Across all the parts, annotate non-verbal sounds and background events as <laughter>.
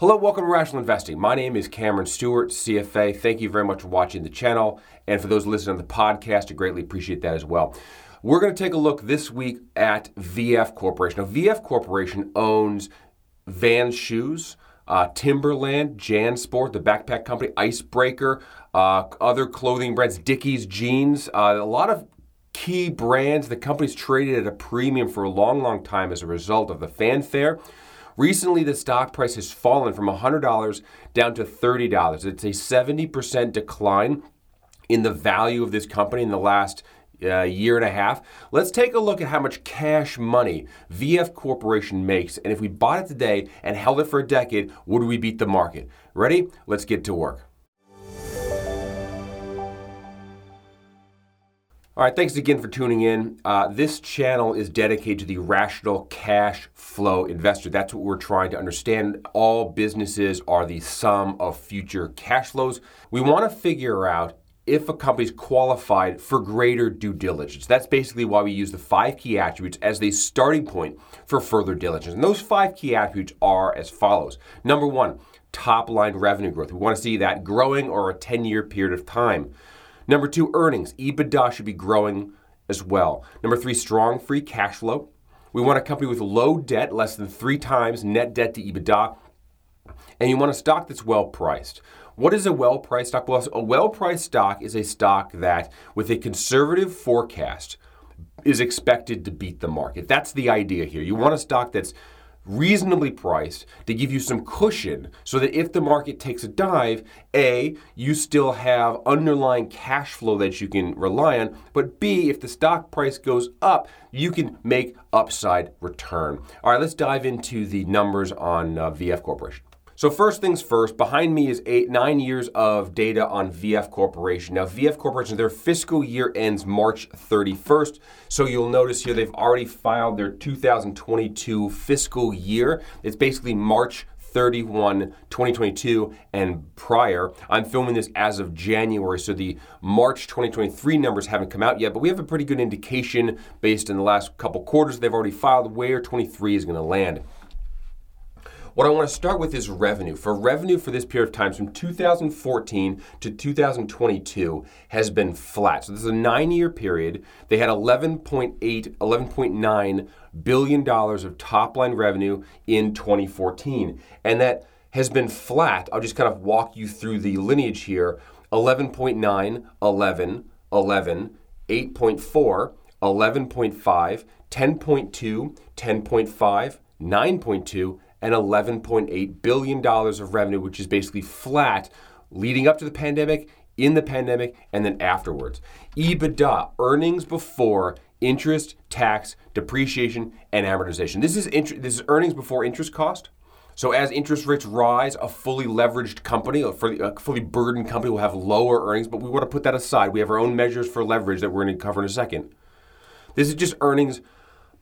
Hello, welcome to Rational Investing. My name is Cameron Stewart, CFA. Thank you very much for watching the channel. And for those listening to the podcast, I greatly appreciate that as well. We're going to take a look this week at VF Corporation. Now, VF Corporation owns Vans Shoes, uh, Timberland, JanSport, the backpack company, Icebreaker, uh, other clothing brands, Dickies jeans, uh, a lot of key brands. The company's traded at a premium for a long, long time as a result of the fanfare Recently, the stock price has fallen from $100 down to $30. It's a 70% decline in the value of this company in the last uh, year and a half. Let's take a look at how much cash money VF Corporation makes. And if we bought it today and held it for a decade, would we beat the market? Ready? Let's get to work. All right, thanks again for tuning in. Uh, this channel is dedicated to the rational cash flow investor. That's what we're trying to understand. All businesses are the sum of future cash flows. We want to figure out if a company's qualified for greater due diligence. That's basically why we use the five key attributes as the starting point for further diligence. And those five key attributes are as follows. Number one, top line revenue growth. We want to see that growing over a 10 year period of time. Number two, earnings. EBITDA should be growing as well. Number three, strong free cash flow. We want a company with low debt, less than three times net debt to EBITDA. And you want a stock that's well priced. What is a well priced stock? Well, a well priced stock is a stock that, with a conservative forecast, is expected to beat the market. That's the idea here. You want a stock that's reasonably priced to give you some cushion so that if the market takes a dive, A, you still have underlying cash flow that you can rely on, but B, if the stock price goes up, you can make upside return. All right, let's dive into the numbers on uh, VF Corporation. So first things first, behind me is eight, nine years of data on VF Corporation. Now, VF Corporation, their fiscal year ends March 31st. So you'll notice here they've already filed their 2022 fiscal year. It's basically March 31, 2022 and prior. I'm filming this as of January, so the March 2023 numbers haven't come out yet, but we have a pretty good indication based on the last couple quarters they've already filed where 23 is going to land. What I want to start with is revenue. For revenue for this period of time, from 2014 to 2022, has been flat. So this is a nine-year period. They had 11.8, 11.9 billion dollars of top-line revenue in 2014, and that has been flat. I'll just kind of walk you through the lineage here. 11.9, 11, 11, 8.4, 11.5, 10.2, 10.5, 9.2, and $11.8 billion of revenue, which is basically flat leading up to the pandemic, in the pandemic, and then afterwards. EBITDA, earnings before interest, tax, depreciation, and amortization. This is, this is earnings before interest cost. So as interest rates rise, a fully leveraged company, a fully burdened company will have lower earnings, but we want to put that aside. We have our own measures for leverage that we're going to cover in a second. This is just earnings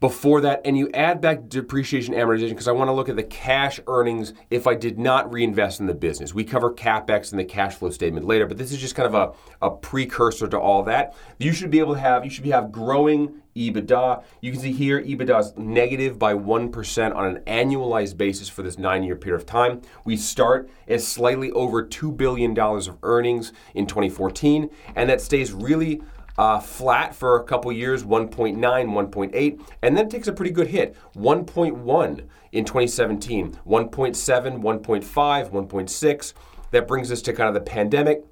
before that, and you add back depreciation amortization because I want to look at the cash earnings if I did not reinvest in the business. We cover capex in the cash flow statement later, but this is just kind of a, a precursor to all that. You should be able to have you should have growing EBITDA. You can see here EBITDA is negative by 1% on an annualized basis for this nine year period of time. We start at slightly over $2 billion of earnings in 2014, and that stays really uh, flat for a couple years 1.9, 1.8, and then it takes a pretty good hit 1.1 in 2017, 1.7, 1.5, 1.6. That brings us to kind of the pandemic.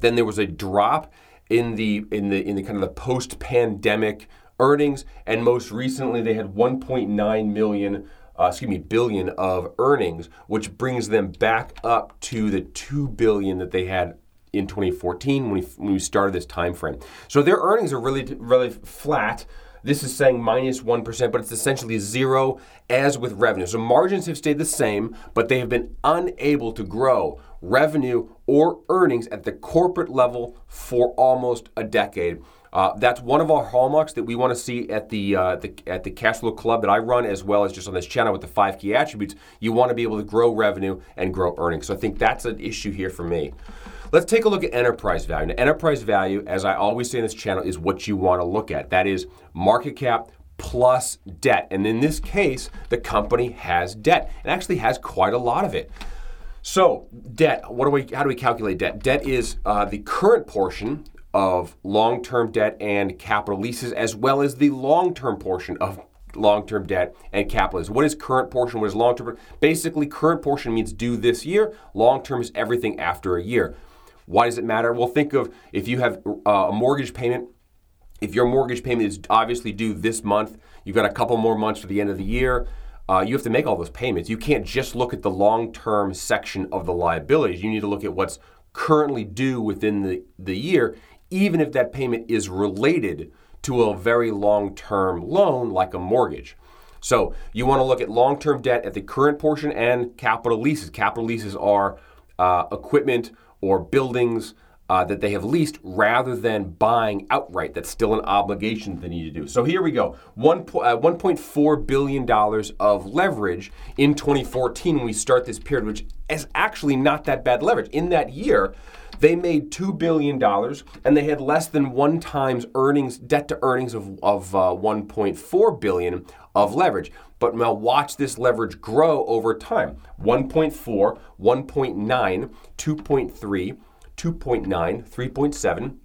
Then there was a drop in the in the in the kind of the post-pandemic earnings, and most recently they had 1.9 million. Uh, excuse me, billion of earnings, which brings them back up to the two billion that they had in 2014 when we, when we started this time frame. So their earnings are really really flat. This is saying minus 1, but it's essentially zero as with revenue. So margins have stayed the same, but they have been unable to grow revenue or earnings at the corporate level for almost a decade. Uh, that's one of our hallmarks that we want to see at the, uh, the, at the cash flow club that I run, as well as just on this channel with the five key attributes. You want to be able to grow revenue and grow earnings. So I think that's an issue here for me. Let's take a look at enterprise value. Now, enterprise value, as I always say in this channel, is what you want to look at. That is market cap plus debt. And in this case, the company has debt and actually has quite a lot of it. So, debt, what do we, how do we calculate debt? Debt is uh, the current portion of long term debt and capital leases, as well as the long term portion of long term debt and capital leases. What is current portion? What is long term? Basically, current portion means due this year, long term is everything after a year. Why does it matter? Well, think of if you have uh, a mortgage payment if your mortgage payment is obviously due this month, you've got a couple more months for the end of the year. Uh, you have to make all those payments. You can't just look at the long term section of the liabilities. You need to look at what's currently due within the, the year, even if that payment is related to a very long term loan like a mortgage. So you want to look at long term debt at the current portion and capital leases. Capital leases are uh, equipment or buildings uh, that they have leased rather than buying outright. That's still an obligation they need to do. So here we go One, uh, $1.4 billion of leverage in 2014 when we start this period, which is actually not that bad leverage. In that year, they made $2 billion and they had less than one times earnings, debt to earnings of, of uh, 1.4 billion of leverage. But now watch this leverage grow over time 1.4, 1.9, 2.3. 2.9, 3.7,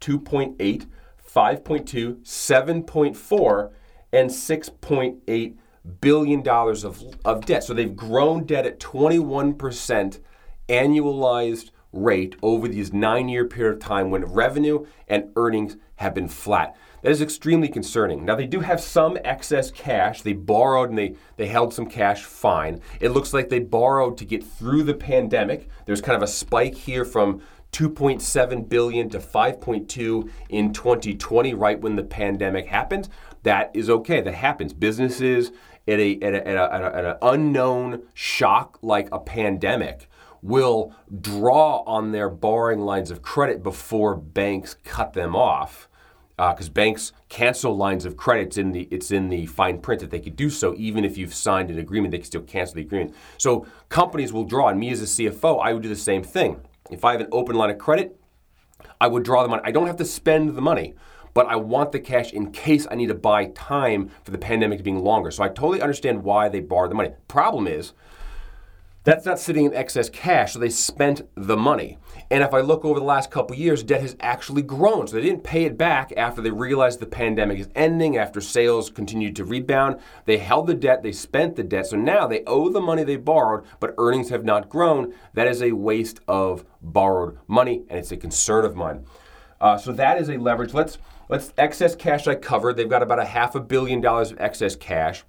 2.8, 5.2, 7.4, and 6.8 billion dollars of, of debt. So they've grown debt at 21% annualized rate over these nine year period of time when revenue and earnings have been flat. That is extremely concerning. Now, they do have some excess cash. They borrowed and they, they held some cash fine. It looks like they borrowed to get through the pandemic. There's kind of a spike here from 2.7 billion to 5.2 in 2020 right when the pandemic happened that is okay that happens businesses at, a, at, a, at, a, at an unknown shock like a pandemic will draw on their borrowing lines of credit before banks cut them off because uh, banks cancel lines of credit. It's in the it's in the fine print that they could do so, even if you've signed an agreement, they can still cancel the agreement. So companies will draw, and me as a CFO, I would do the same thing. If I have an open line of credit, I would draw the money. I don't have to spend the money, but I want the cash in case I need to buy time for the pandemic being longer. So I totally understand why they borrow the money. Problem is, that's not sitting in excess cash, so they spent the money. And if I look over the last couple years, debt has actually grown. So they didn't pay it back after they realized the pandemic is ending, after sales continued to rebound. They held the debt, they spent the debt. So now they owe the money they borrowed, but earnings have not grown. That is a waste of borrowed money, and it's a concern of mine. Uh, so that is a leverage. Let's let's excess cash I covered. They've got about a half a billion dollars of excess cash.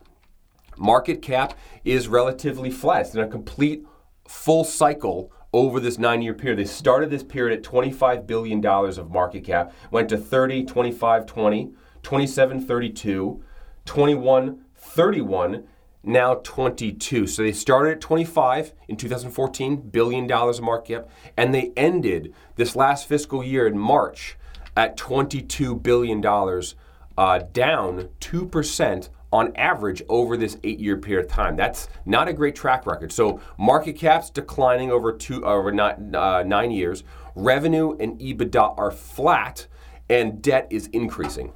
Market cap is relatively flat. It's in a complete full cycle over this nine year period. They started this period at $25 billion of market cap, went to 30, 25, 20, 27, 32, 21, 31, now 22. So they started at 25 in 2014, billion dollars of market cap, and they ended this last fiscal year in March at $22 billion, uh, down 2% on average over this eight year period of time. That's not a great track record. So market caps declining over two over nine, uh, nine years. Revenue and EBITDA are flat, and debt is increasing.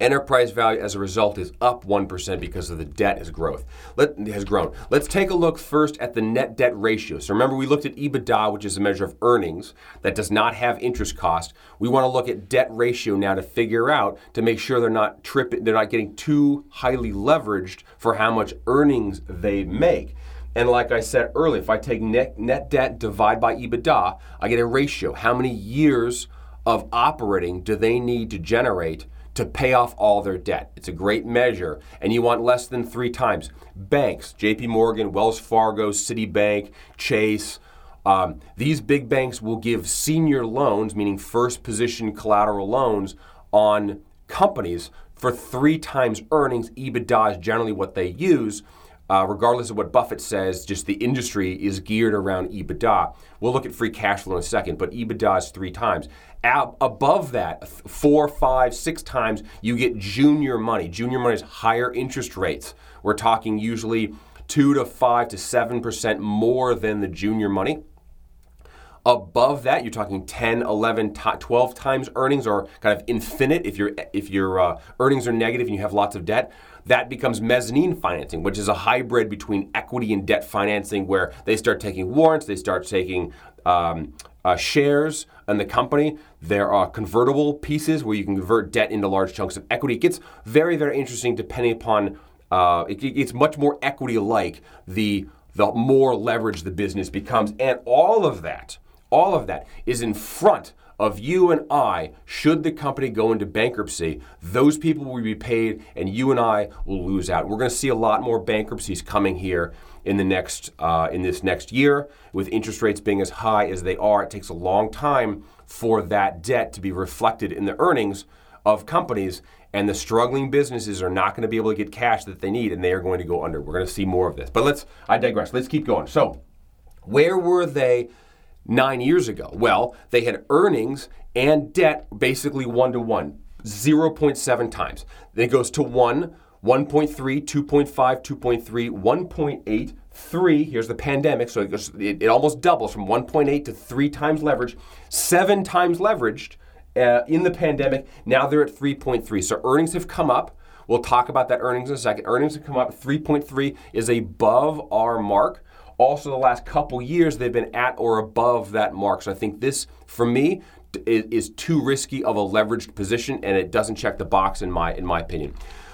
Enterprise value as a result is up 1% because of the debt has growth. Let, has grown. Let's take a look first at the net debt ratio. So remember we looked at EBITDA, which is a measure of earnings that does not have interest cost. We want to look at debt ratio now to figure out to make sure they're not tripping, they're not getting too highly leveraged for how much earnings they make. And like I said earlier, if I take net, net debt divide by EBITDA, I get a ratio. How many years of operating do they need to generate to pay off all their debt. It's a great measure, and you want less than three times. Banks, JP Morgan, Wells Fargo, Citibank, Chase, um, these big banks will give senior loans, meaning first position collateral loans, on companies for three times earnings. EBITDA is generally what they use. Uh, regardless of what Buffett says, just the industry is geared around EBITDA. We'll look at free cash flow in a second, but EBITDA is three times. Ab- above that, four, five, six times, you get junior money. Junior money is higher interest rates. We're talking usually two to five to seven percent more than the junior money. Above that, you're talking 10, 11, 12 times earnings or kind of infinite if, your if your uh, earnings are negative and you have lots of debt. That becomes mezzanine financing, which is a hybrid between equity and debt financing where they start taking warrants, they start taking um, uh, shares in the company. There are convertible pieces where you can convert debt into large chunks of equity. It gets very, very interesting depending upon, uh, it, it's much more equity like the, the more leverage the business becomes. And all of that all of that is in front of you and I, should the company go into bankruptcy, those people will be paid and you and I will lose out. We're going to see a lot more bankruptcies coming here in the next uh, in this next year with interest rates being as high as they are. It takes a long time for that debt to be reflected in the earnings of companies and the struggling businesses are not going to be able to get cash that they need and they are going to go under. We're going to see more of this. But let's I digress. Let's keep going. So, where were they nine years ago? Well, they had earnings and debt basically one to one, 0.7 times. Then it goes to 1, 1.3, 2.5, 2.3, 1.8, 3. Here's the pandemic, so it, goes, it, it almost doubles from 1.8 to 3 times leverage, 7 times leveraged uh, in the pandemic. Now they're at 3.3. So earnings have come up. We'll talk about that earnings in a second. Earnings have come up. 3.3 is above our mark. Also, the last couple years, they've been at or above that mark. So I think this, for me, is too risky of a leveraged position, and it doesn't check the box in my in my opinion.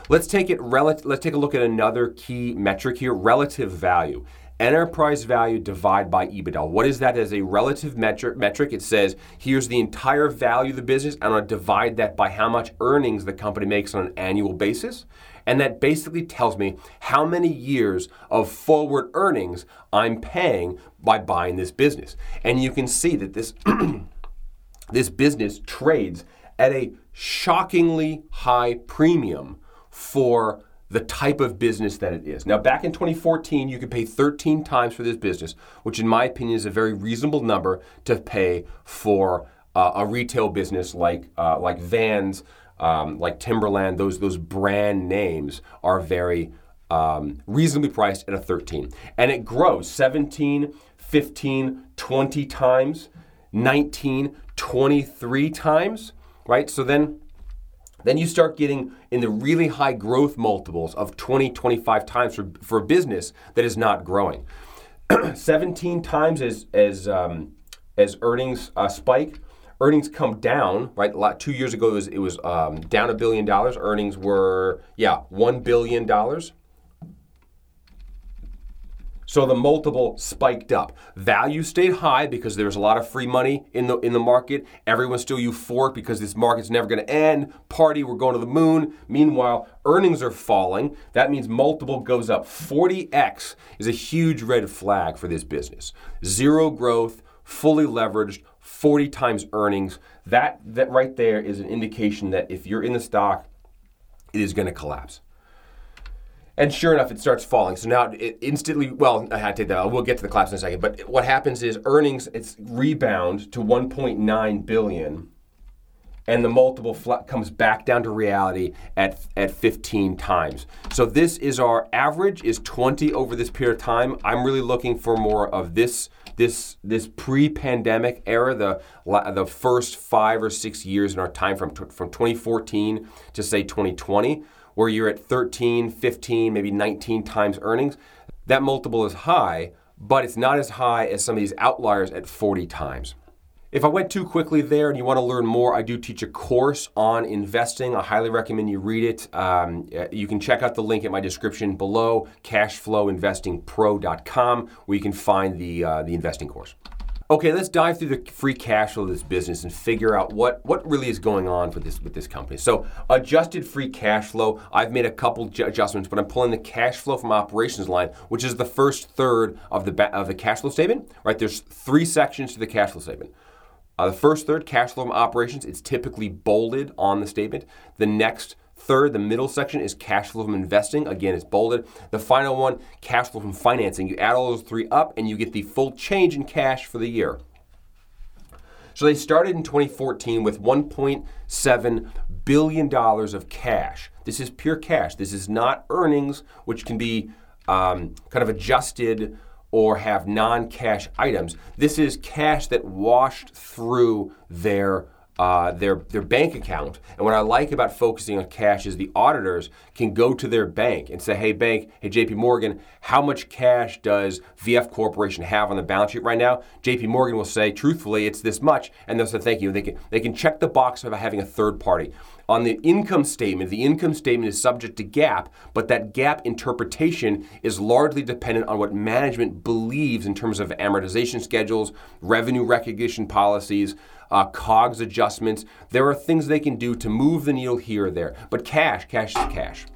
Let's take it. Rel- let's take a look at another key metric here: relative value. Enterprise value divided by EBITDA. What is that as a relative metric? Metric. It says here's the entire value of the business, and I divide that by how much earnings the company makes on an annual basis. And that basically tells me how many years of forward earnings I'm paying by buying this business. And you can see that this, <clears throat> this business trades at a shockingly high premium for the type of business that it is. Now, back in 2014, you could pay 13 times for this business, which, in my opinion, is a very reasonable number to pay for uh, a retail business like uh, like Vans, um, like Timberland, those those brand names are very um, reasonably priced at a 13. And it grows 17, 15, 20 times, 19, 23 times, right? So then then you start getting in the really high growth multiples of 20, 25 times for, for a business that is not growing. <clears throat> 17 times as, as, um, as earnings uh, spike, earnings come down, right? A lot, Two years ago, it was, it was um, down a billion dollars. Earnings were, yeah, $1 billion. So the multiple spiked up. Value stayed high because there was a lot of free money in the in the market. Everyone's still euphoric because this market's never going to end. Party, we're going to the moon. Meanwhile, earnings are falling. That means multiple goes up. 40x is a huge red flag for this business. Zero growth, fully leveraged, 40 times earnings. That that right there is an indication that if you're in the stock, it is going to collapse. And sure enough, it starts falling. So now it instantly, well, I had to take that. We'll get to the collapse in a second. But what happens is earnings, it's rebound to 1.9 billion, and the multiple comes back down to reality at at 15 times. So this is our average is 20 over this period of time. I'm really looking for more of this this this pre-pandemic era, the the first five or six years in our time from from 2014 to say 2020, where you're at 13, 15, maybe 19 times earnings. That multiple is high, but it's not as high as some of these outliers at 40 times. If I went too quickly there and you want to learn more, I do teach a course on investing. I highly recommend you read it. Um, you can check out the link in my description below, cashflowinvestingpro.com, where you can find the, uh, the investing course. Okay, let's dive through the free cash flow of this business and figure out what, what really is going on with this with this company. So, adjusted free cash flow, I've made a couple adjustments, but I'm pulling the cash flow from operations line, which is the first third of the of the cash flow statement. Right? There's three sections to the cash flow statement. Uh, the first third, cash flow from operations, it's typically bolded on the statement. The next third, the middle section, is cash flow from investing. Again, it's bolded. The final one, cash flow from financing. You add all those three up and you get the full change in cash for the year. So they started in 2014 with 1.7 billion dollars of cash. This is pure cash. This is not earnings, which can be um, kind of adjusted or have non cash items. This is cash that washed through their uh, their their bank account. And what I like about focusing on cash is the auditors can go to their bank and say, "Hey, bank, hey J.P. Morgan, how much cash does VF Corporation have on the balance sheet right now?" J.P. Morgan will say, "Truthfully, it's this much," and they'll say, "Thank you." They can they can check the box of having a third party. On the income statement, the income statement is subject to GAAP, but that GAAP interpretation is largely dependent on what management believes in terms of amortization schedules, revenue recognition policies uh, COGS adjustments. There are things they can do to move the needle here or there. But cash, cash is cash.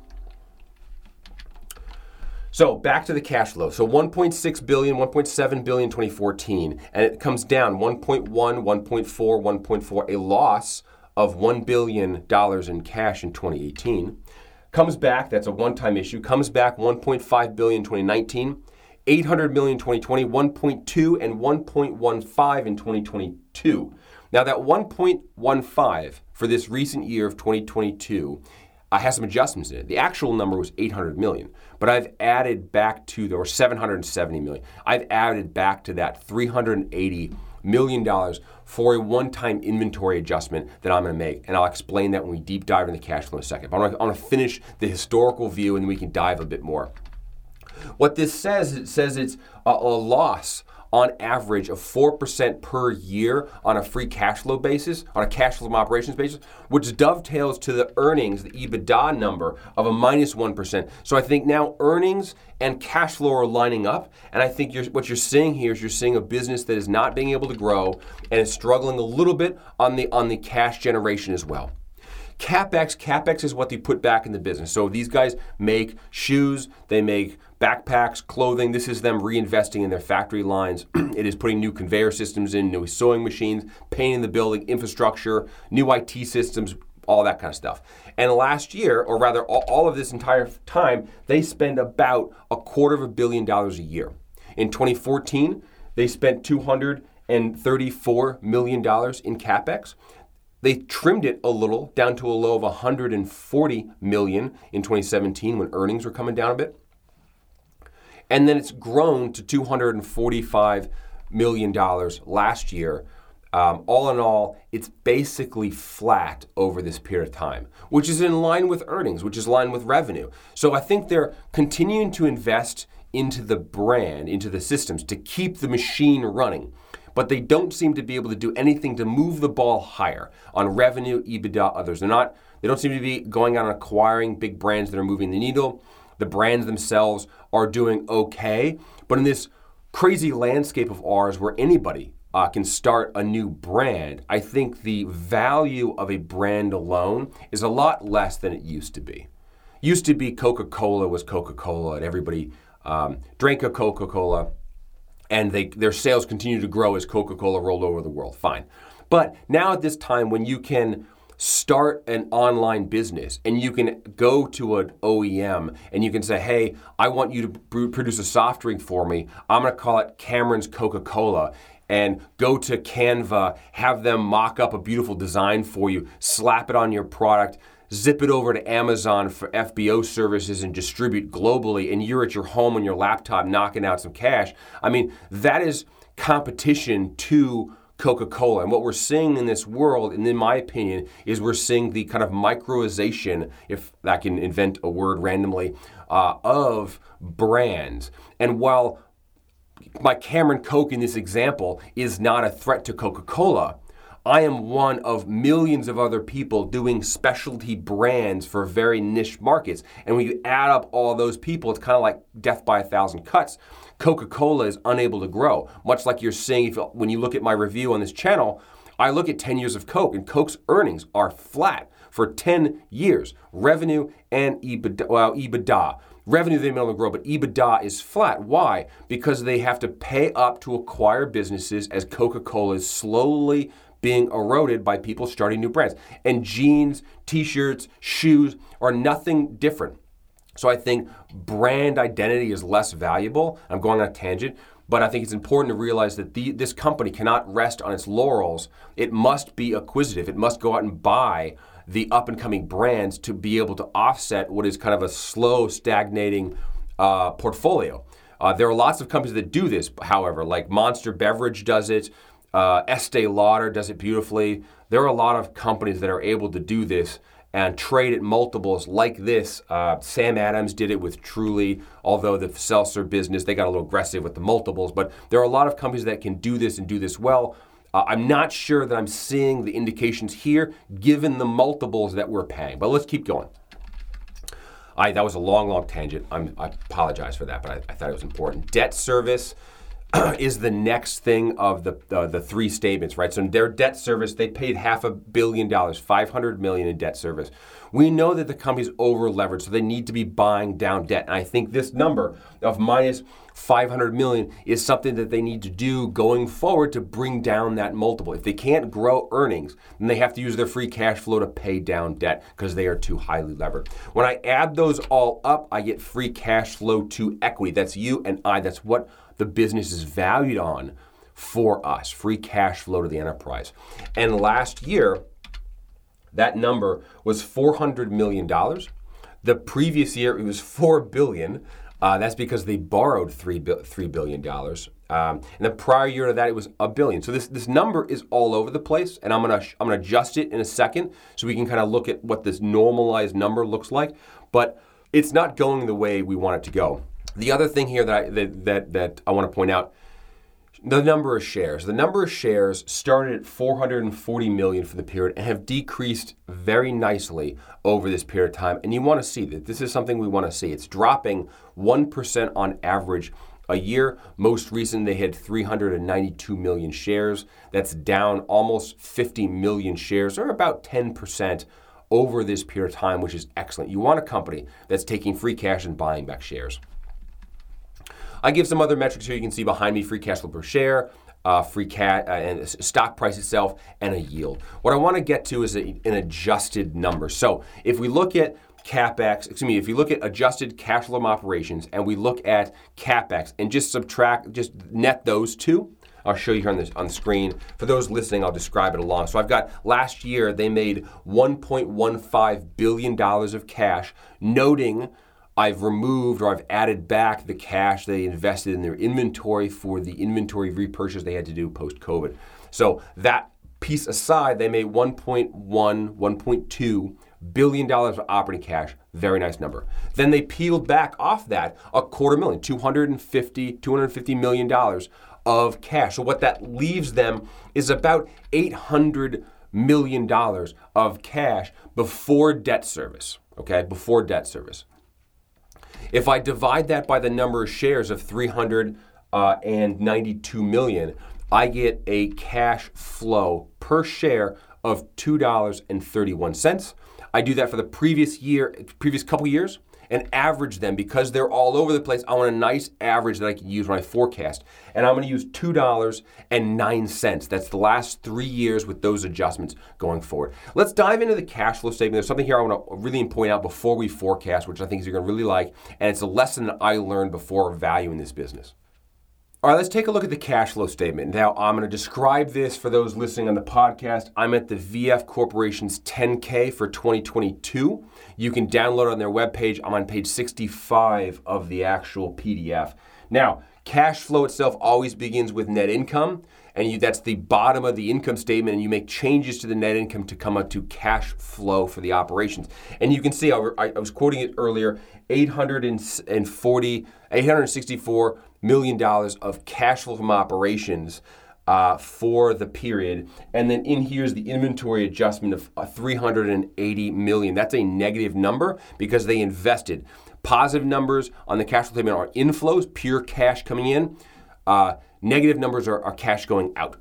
So back to the cash flow. So 1.6 billion, 1.7 billion 2014, and it comes down 1.1, 1.4, 1.4, a loss of $1 billion in cash in 2018. Comes back, that's a one-time issue, comes back 1.5 billion 2019, 800 million 2020, 1.2 and 1.15 in 2022. Now, that 1.15 for this recent year of 2022 uh, has some adjustments in it. The actual number was 800 million, but I've added back to the, or 770 million. I've added back to that 380 million dollars for a one-time inventory adjustment that I'm going to make, and I'll explain that when we deep dive into the cash flow in a second. But I want to finish the historical view, and then we can dive a bit more. What this says, it says it's a, a loss on average of 4% per year on a free cash flow basis, on a cash flow from operations basis, which dovetails to the earnings, the EBITDA number of a minus 1. So I think now earnings and cash flow are lining up. And I think you're, what you're seeing here is you're seeing a business that is not being able to grow and is struggling a little bit on the, on the cash generation as well. CapEx, CapEx is what they put back in the business. So these guys make shoes, they make backpacks, clothing. This is them reinvesting in their factory lines. <clears throat> it is putting new conveyor systems in, new sewing machines, painting the building, infrastructure, new IT systems, all that kind of stuff. And last year, or rather all, all of this entire time, they spend about a quarter of a billion dollars a year. In 2014, they spent 234 million dollars in capex. They trimmed it a little down to a low of 140 million in 2017 when earnings were coming down a bit. And then it's grown to $245 million last year. Um, all in all, it's basically flat over this period of time, which is in line with earnings, which is in line with revenue. So I think they're continuing to invest into the brand, into the systems to keep the machine running. But they don't seem to be able to do anything to move the ball higher on revenue, EBITDA, others. They're not. They don't seem to be going out and acquiring big brands that are moving the needle. The brands themselves are doing okay. But in this crazy landscape of ours where anybody uh, can start a new brand, I think the value of a brand alone is a lot less than it used to be. Used to be Coca Cola was Coca Cola, and everybody um, drank a Coca Cola, and they, their sales continued to grow as Coca Cola rolled over the world. Fine. But now at this time, when you can start an online business and you can go to an OEM and you can say, hey, I want you to produce a soft drink for me. I'm going to call it Cameron's Coca Cola. And go to Canva, have them mock up a beautiful design for you, slap it on your product, zip it over to Amazon for FBO services and distribute globally, and you're at your home on your laptop knocking out some cash. I mean, that is competition to Coca Cola. And what we're seeing in this world, and in my opinion, is we're seeing the kind of microization, if I can invent a word randomly, uh, of brands. And while my Cameron Coke in this example is not a threat to Coca Cola, I am one of millions of other people doing specialty brands for very niche markets. And when you add up all those people, it's kind of like death by a thousand cuts. Coca Cola is unable to grow, much like you're seeing if, when you look at my review on this channel. I look at 10 years of Coke, and Coke's earnings are flat for 10 years. Revenue and EBITDA, well, EBITDA. Revenue they've been able to grow, but EBITDA is flat. Why? Because they have to pay up to acquire businesses as Coca Cola is slowly being eroded by people starting new brands. And jeans, t shirts, shoes are nothing different. So I think brand identity is less valuable. I'm going on a tangent, but I think it's important to realize that the, this company cannot rest on its laurels. It must be acquisitive, it must go out and buy the up and coming brands to be able to offset what is kind of a slow, stagnating uh, portfolio. Uh, there are lots of companies that do this, however, like Monster Beverage does it, uh, Estee Lauder does it beautifully. There are a lot of companies that are able to do this and trade at multiples like this. Uh, Sam Adams did it with Truly, although the seltzer business, they got a little aggressive with the multiples. But there are a lot of companies that can do this and do this well. Uh, I'm not sure that I'm seeing the indications here given the multiples that we're paying. But let's keep going. I, that was a long, long tangent. I'm, i apologize for that, but I, I thought it was important. Debt service. <clears throat> is the next thing of the uh, the three statements, right? So their debt service, they paid half a billion dollars, 500 million in debt service. We know that the company's over leveraged, so they need to be buying down debt. And I think this number of minus 500 million is something that they need to do going forward to bring down that multiple. If they can't grow earnings, then they have to use their free cash flow to pay down debt because they are too highly levered. When I add those all up, I get free cash flow to equity. That's you and I. That's what the business is valued on for us, free cash flow to the enterprise. And last year, that number was $400 million. The previous year, it was 4 billion. Uh, that's because they borrowed $3, $3 billion. Um, and the prior year to that, it was a billion. So this, this number is all over the place, and I'm gonna I'm gonna adjust it in a second so we can kind of look at what this normalized number looks like. But it's not going the way we want it to go. The other thing here that I, that, that, that I want to point out the number of shares. The number of shares started at 440 million for the period and have decreased very nicely over this period of time. And you want to see that this is something we want to see. It's dropping 1% on average a year. Most recent, they had 392 million shares. That's down almost 50 million shares, or about 10% over this period of time, which is excellent. You want a company that's taking free cash and buying back shares. I give some other metrics here you can see behind me free cash flow per share, uh, free cat uh, and stock price itself, and a yield. What I want to get to is a, an adjusted number. So if we look at capex, excuse me, if you look at adjusted cash flow operations and we look at capex and just subtract, just net those two. I'll show you here on, this, on the screen. For those listening, I'll describe it along. So I've got last year they made $1.15 billion of cash, noting I've removed or I've added back the cash they invested in their inventory for the inventory repurchase they had to do post COVID. So that piece aside, they made 1.1, 1.2 billion dollars of operating cash. Very nice number. Then they peeled back off that a quarter million, 250, 250 million dollars of cash. So what that leaves them is about 800 million dollars of cash before debt service. Okay, before debt service. If I divide that by the number of shares of 392 uh, million, I get a cash flow per share of $2.31. I do that for the previous year, previous couple years and average them because they're all over the place. I want a nice average that I can use when I forecast. And I'm going to use $2.09. That's the last three years with those adjustments going forward. Let's dive into the cash flow statement. There's something here I want to really point out before we forecast, which I think you're going to really like. And it's a lesson that I learned before valuing this business. All right, let's take a look at the cash flow statement. Now, I'm going to describe this for those listening on the podcast. I'm at the VF Corporation's 10K for 2022. You can download on their webpage. I'm on page 65 of the actual PDF. Now, cash flow itself always begins with net income, and you, that's the bottom of the income statement, and you make changes to the net income to come up to cash flow for the operations. And you can see, I, I was quoting it earlier, 840, 864 million dollars of cash flow from operations uh, for the period. And then in here is the inventory adjustment of uh, 380 million. That's a negative number because they invested. Positive numbers on the cash flow statement are inflows, pure cash coming in. Uh, negative numbers are, are cash going out.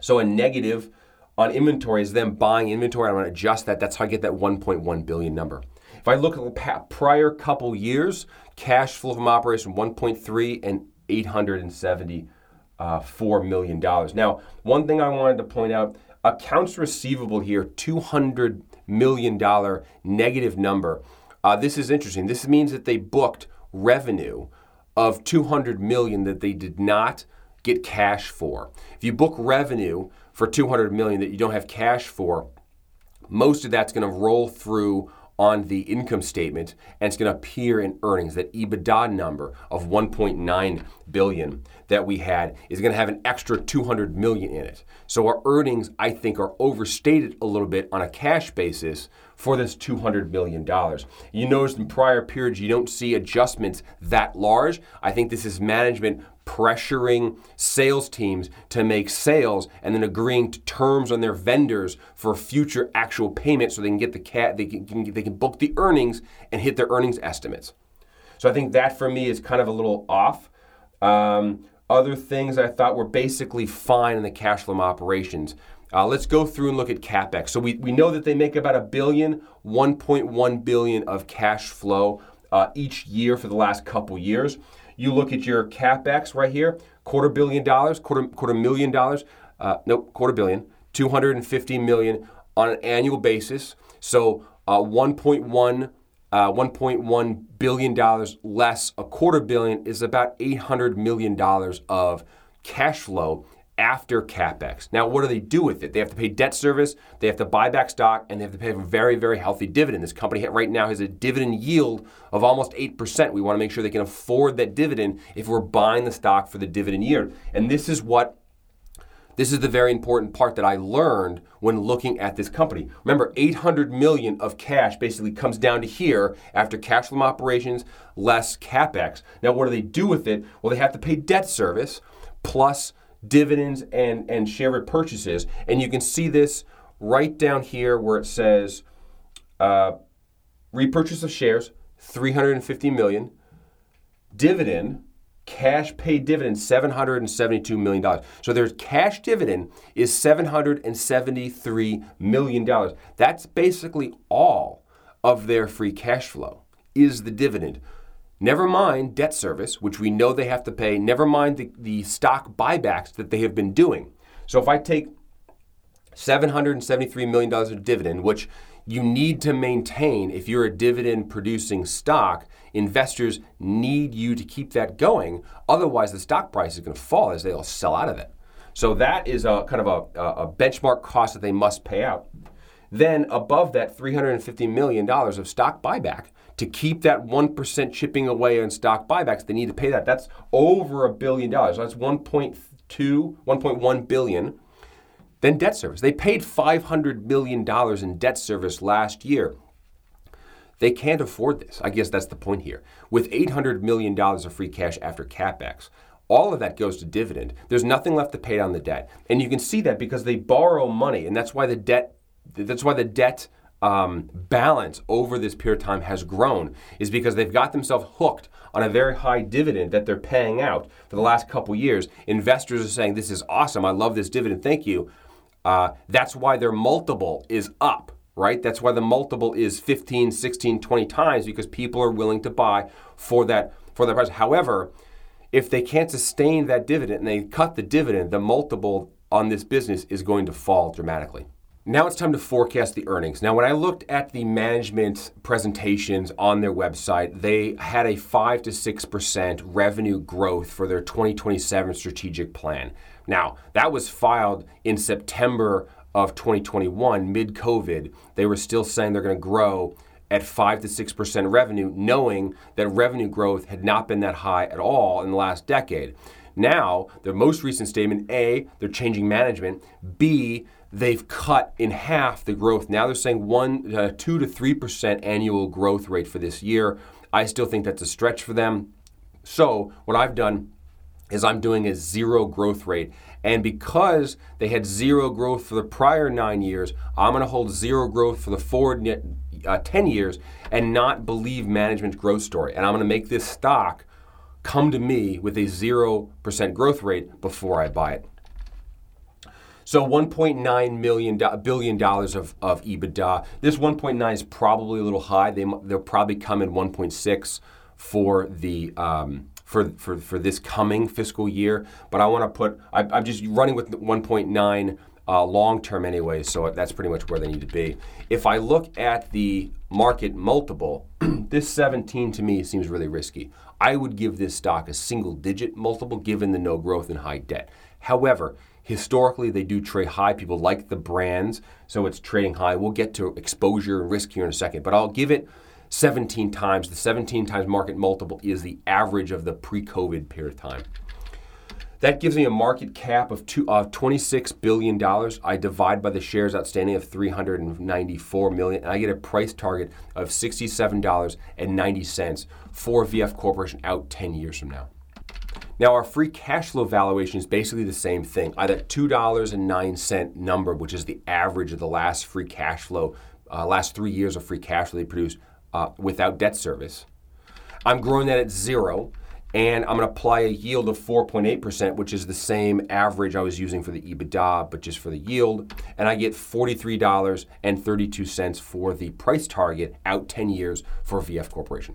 So a negative on inventory is them buying inventory. I'm going to adjust that. That's how I get that 1.1 billion number. If I look at the prior couple years, cash flow from operation 1.3 and 874 million dollars. Now, one thing I wanted to point out: accounts receivable here, 200 million dollar negative number. Uh, this is interesting. This means that they booked revenue of 200 million that they did not get cash for. If you book revenue for 200 million that you don't have cash for, most of that's going to roll through on the income statement and it's going to appear in earnings that ebitda number of 1.9 billion that we had is going to have an extra 200 million in it so our earnings i think are overstated a little bit on a cash basis for this $200 million. You notice in prior periods you don't see adjustments that large. I think this is management pressuring sales teams to make sales and then agreeing to terms on their vendors for future actual payment so they can get the cat they can, they can book the earnings and hit their earnings estimates. So I think that for me is kind of a little off. Um, other things I thought were basically fine in the cash flow operations. Uh, let's go through and look at capex. So we, we know that they make about a billion, 1.1 billion of cash flow uh, each year for the last couple years. You look at your capex right here, quarter billion dollars, quarter quarter million dollars, uh, nope, quarter billion, 250 million on an annual basis. So uh, 1.1 uh, 1.1 billion dollars less a quarter billion is about 800 million dollars of cash flow after capex. Now, what do they do with it? They have to pay debt service, they have to buy back stock, and they have to pay a very, very healthy dividend. This company right now has a dividend yield of almost 8%. We want to make sure they can afford that dividend if we're buying the stock for the dividend yield. And this is what this is the very important part that I learned when looking at this company. Remember, 800 million of cash basically comes down to here after cash from operations less capex. Now, what do they do with it? Well, they have to pay debt service plus dividends and, and share repurchases. And you can see this right down here where it says uh, repurchase of shares, 350 million, dividend, cash paid dividend, $772 million. So there's cash dividend is $773 million. That's basically all of their free cash flow is the dividend. Never mind debt service, which we know they have to pay. Never mind the, the stock buybacks that they have been doing. So if I take $773 million of dividend, which you need to maintain if you're a dividend producing stock, investors need you to keep that going. Otherwise, the stock price is going to fall as they'll sell out of it. So that is a kind of a, a benchmark cost that they must pay out. Then above that $350 million of stock buyback, to keep that 1% chipping away on stock buybacks, they need to pay that. That's over a billion dollars. That's 1.2, 1.1 billion. Then debt service. They paid $500 million in debt service last year. They can't afford this. I guess that's the point here. With $800 million of free cash after capex, all of that goes to dividend. There's nothing left to pay down the debt. And you can see that because they borrow money, and that's why the debt that's why the debt um, balance over this period of time has grown is because they've got themselves hooked on a very high dividend that they're paying out for the last couple years. Investors are saying, This is awesome. I love this dividend. Thank you. Uh, that's why their multiple is up, right? That's why the multiple is 15, 16, 20 times because people are willing to buy for that for that price. However, if they can't sustain that dividend and they cut the dividend, the multiple on this business is going to fall dramatically. Now it's time to forecast the earnings. Now, when I looked at the management presentations on their website, they had a 5 to 6% revenue growth for their 2027 strategic plan. Now, that was filed in September of 2021, mid COVID. They were still saying they're going to grow at 5 to 6% revenue, knowing that revenue growth had not been that high at all in the last decade. Now, their most recent statement A, they're changing management, B, they've cut in half the growth. Now they're saying one, uh, two to three percent annual growth rate for this year. I still think that's a stretch for them. So what I've done is I'm doing a zero growth rate. And because they had zero growth for the prior nine years, I'm going to hold zero growth for the forward uh, 10 years and not believe management's growth story. And I'm going to make this stock come to me with a 0% growth rate before I buy it. So 1.9 million billion dollars of, of EBITDA. This 1.9 is probably a little high. They they'll probably come in 1.6 for the um, for, for for this coming fiscal year. But I want to put I, am just running with 1.9 uh, long term anyway, so that's pretty much where they need to be. If I look at the market multiple, <clears throat> this 17 to me seems really risky. I would give this stock a single digit multiple given the no growth and high debt. However, historically they do trade high. People like the brands, so it's trading high. We'll get to exposure and risk here in a second, but I'll give it 17 times. The 17 times market multiple is the average of the pre COVID period of time. That gives me a market cap of two, uh, $26 billion. I divide by the shares outstanding of 394 million, and I get a price target of $67.90 for VF Corporation out 10 years from now. Now, our free cash flow valuation is basically the same thing. I that $2.09 number, which is the average of the last free cash flow, uh, last three years of free cash flow they produced uh, without debt service. I'm growing that at zero and I'm going to apply a yield of 4.8%, which is the same average I was using for the EBITDA, but just for the yield. And I get $43.32 for the price target out 10 years for VF Corporation.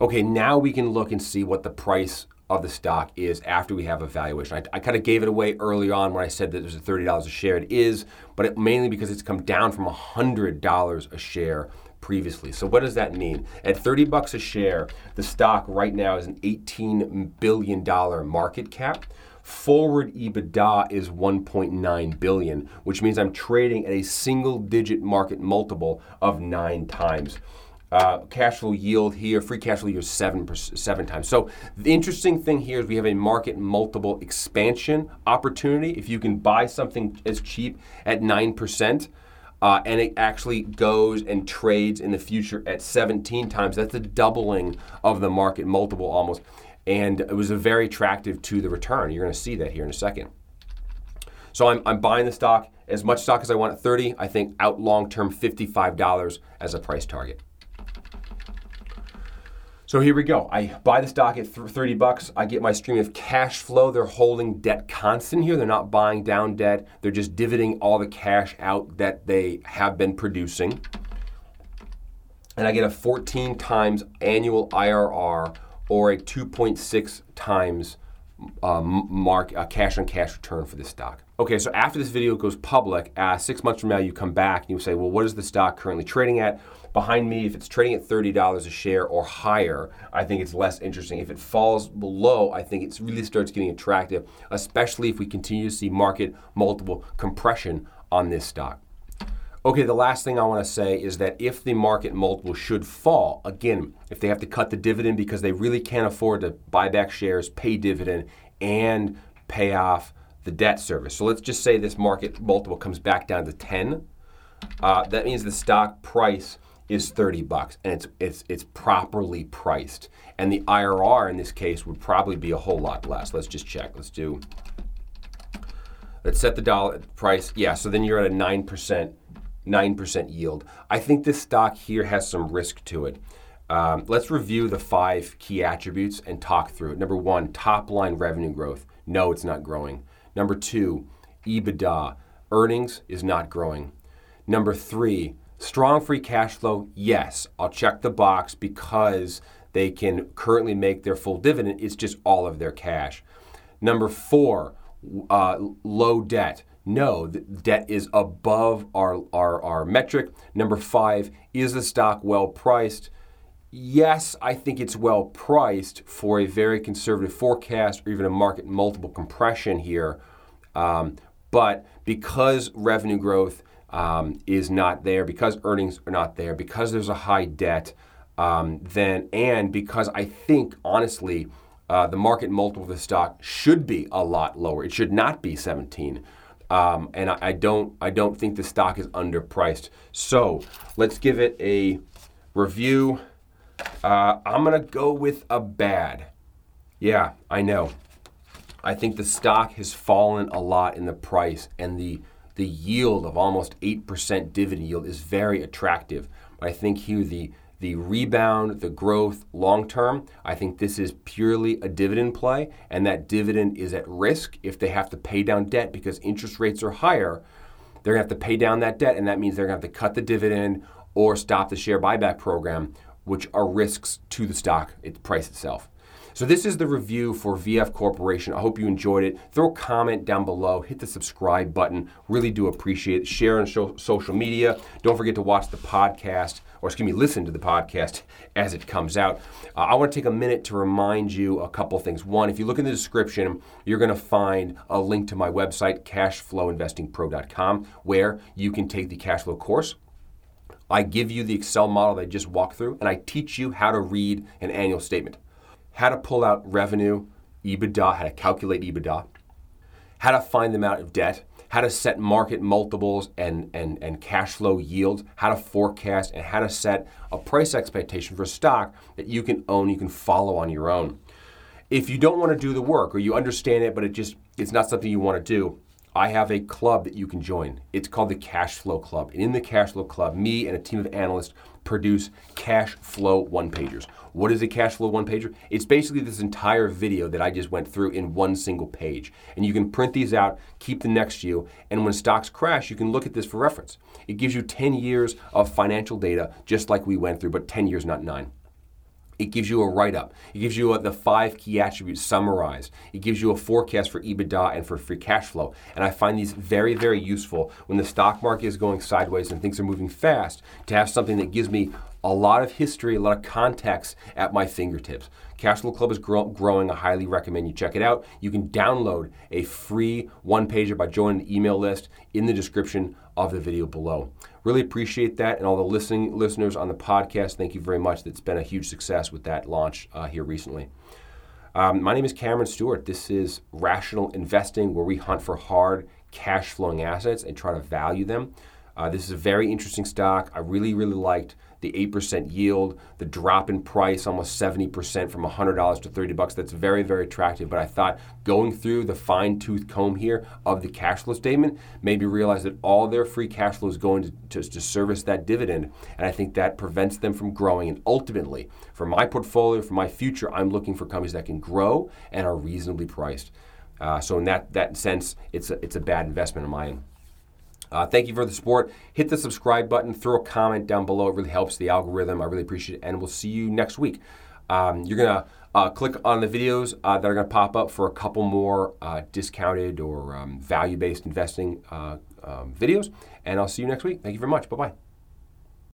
Okay, now we can look and see what the price of the stock is after we have a valuation. I, I kind of gave it away early on when I said that there's a $30 a share. It is, but it, mainly because it's come down from $100 a share previously. So what does that mean? At 30 bucks a share, the stock right now is an 18 billion dollar market cap. Forward EBITDA is 1.9 billion, which means I'm trading at a single digit market multiple of 9 times. Uh, cash flow yield here, free cash flow yield seven seven times. So the interesting thing here is we have a market multiple expansion opportunity. If you can buy something as cheap at nine percent, uh, and it actually goes and trades in the future at 17 times. That's a doubling of the market multiple almost. And it was a very attractive to the return. You're going to see that here in a second. So I'm, I'm buying the stock, as much stock as I want at 30. I think out long term $55 as a price target. So here we go. I buy the stock at 30 bucks. I get my stream of cash flow. They're holding debt constant here. They're not buying down debt. They're just dividending all the cash out that they have been producing. And I get a 14 times annual IRR or a 2.6 times um, mark uh, cash on cash return for this stock. Okay, so after this video goes public, uh, six months from now, you come back and you say, well, what is the stock currently trading at? Behind me, if it's trading at $30 a share or higher, I think it's less interesting. If it falls below, I think it really starts getting attractive, especially if we continue to see market multiple compression on this stock. Okay, the last thing I want to say is that if the market multiple should fall, again, if they have to cut the dividend because they really can't afford to buy back shares, pay dividend, and pay off the debt service. So let's just say this market multiple comes back down to 10. Uh, that means the stock price is 30 bucks and it's, it's, it's properly priced. And the IRR in this case would probably be a whole lot less. Let's just check. Let's do, let's set the dollar price. Yeah, so then you're at a 9%. 9% yield. I think this stock here has some risk to it. Um, let's review the five key attributes and talk through it. Number one, top line revenue growth. No, it's not growing. Number two, EBITDA. Earnings is not growing. Number three, strong free cash flow. Yes, I'll check the box because they can currently make their full dividend. It's just all of their cash. Number four, uh, low debt. No, the debt is above our, our, our metric. Number five, is the stock well priced? Yes, I think it's well priced for a very conservative forecast or even a market multiple compression here. Um, but because revenue growth um, is not there, because earnings are not there, because there's a high debt, um, then and because I think honestly, uh, the market multiple of the stock should be a lot lower. It should not be 17. Um, and I, I, don't I don't think the stock is underpriced. So let's give it a review. Uh, I'm gonna go with a bad. Yeah, I know. I think the stock has fallen a lot in the price, and the the yield of almost eight percent dividend yield is very attractive. I think here the the rebound, the growth long term, I think this is purely a dividend play, and that dividend is at risk if they have to pay down debt because interest rates are higher. They're gonna have to pay down that debt, and that means they're gonna have to cut the dividend or stop the share buyback program, which are risks to the stock its price itself. So this is the review for VF Corporation. I hope you enjoyed it. Throw a comment down below. Hit the subscribe button. Really do appreciate it. Share on social media. Don't forget to watch the podcast, or excuse me, listen to the podcast as it comes out. Uh, I want to take a minute to remind you a couple things. One, if you look in the description, you're going to find a link to my website, cashflowinvestingpro.com, where you can take the cash flow course. I give you the Excel model that I just walked through, and I teach you how to read an annual statement how to pull out revenue, EBITDA, how to calculate EBITDA, how to find them out of debt, how to set market multiples and, and, and cash flow yield, how to forecast, and how to set a price expectation for a stock that you can own, you can follow on your own. If you don't want to do the work or you understand it, but it just it's not something you want to do, I have a club that you can join. It's called the Cash Flow Club. And in the Cash Flow Club, me and a team of analysts produce cash flow one pagers. What is a cash flow one pager? It's basically this entire video that I just went through in one single page. And you can print these out, keep them next to you, and when stocks crash, you can look at this for reference. It gives you 10 years of financial data, just like we went through, but 10 years, not nine. It gives you a write up. It gives you a, the five key attributes summarized. It gives you a forecast for EBITDA and for free cash flow. And I find these very, very useful when the stock market is going sideways and things are moving fast to have something that gives me a lot of history, a lot of context at my fingertips. Cashflow Club is grow- growing. I highly recommend you check it out. You can download a free one pager by joining the email list in the description of the video below. Really appreciate that, and all the listening listeners on the podcast. Thank you very much. That's been a huge success with that launch uh, here recently. Um, my name is Cameron Stewart. This is Rational Investing, where we hunt for hard cash flowing assets and try to value them. Uh, this is a very interesting stock. I really, really liked the 8% yield, the drop in price, almost 70% from $100 to 30 bucks. That's very, very attractive. But I thought going through the fine tooth comb here of the cash flow statement made me realize that all their free cash flow is going to, to, to service that dividend. And I think that prevents them from growing. And ultimately, for my portfolio, for my future, I'm looking for companies that can grow and are reasonably priced. Uh, so in that, that sense, it's a, it's a bad investment in mine. Uh, thank you for the support. Hit the subscribe button, throw a comment down below. It really helps the algorithm. I really appreciate it. And we'll see you next week. Um, you're going to uh, click on the videos uh, that are going to pop up for a couple more uh, discounted or um, value based investing uh, um, videos. And I'll see you next week. Thank you very much. Bye bye.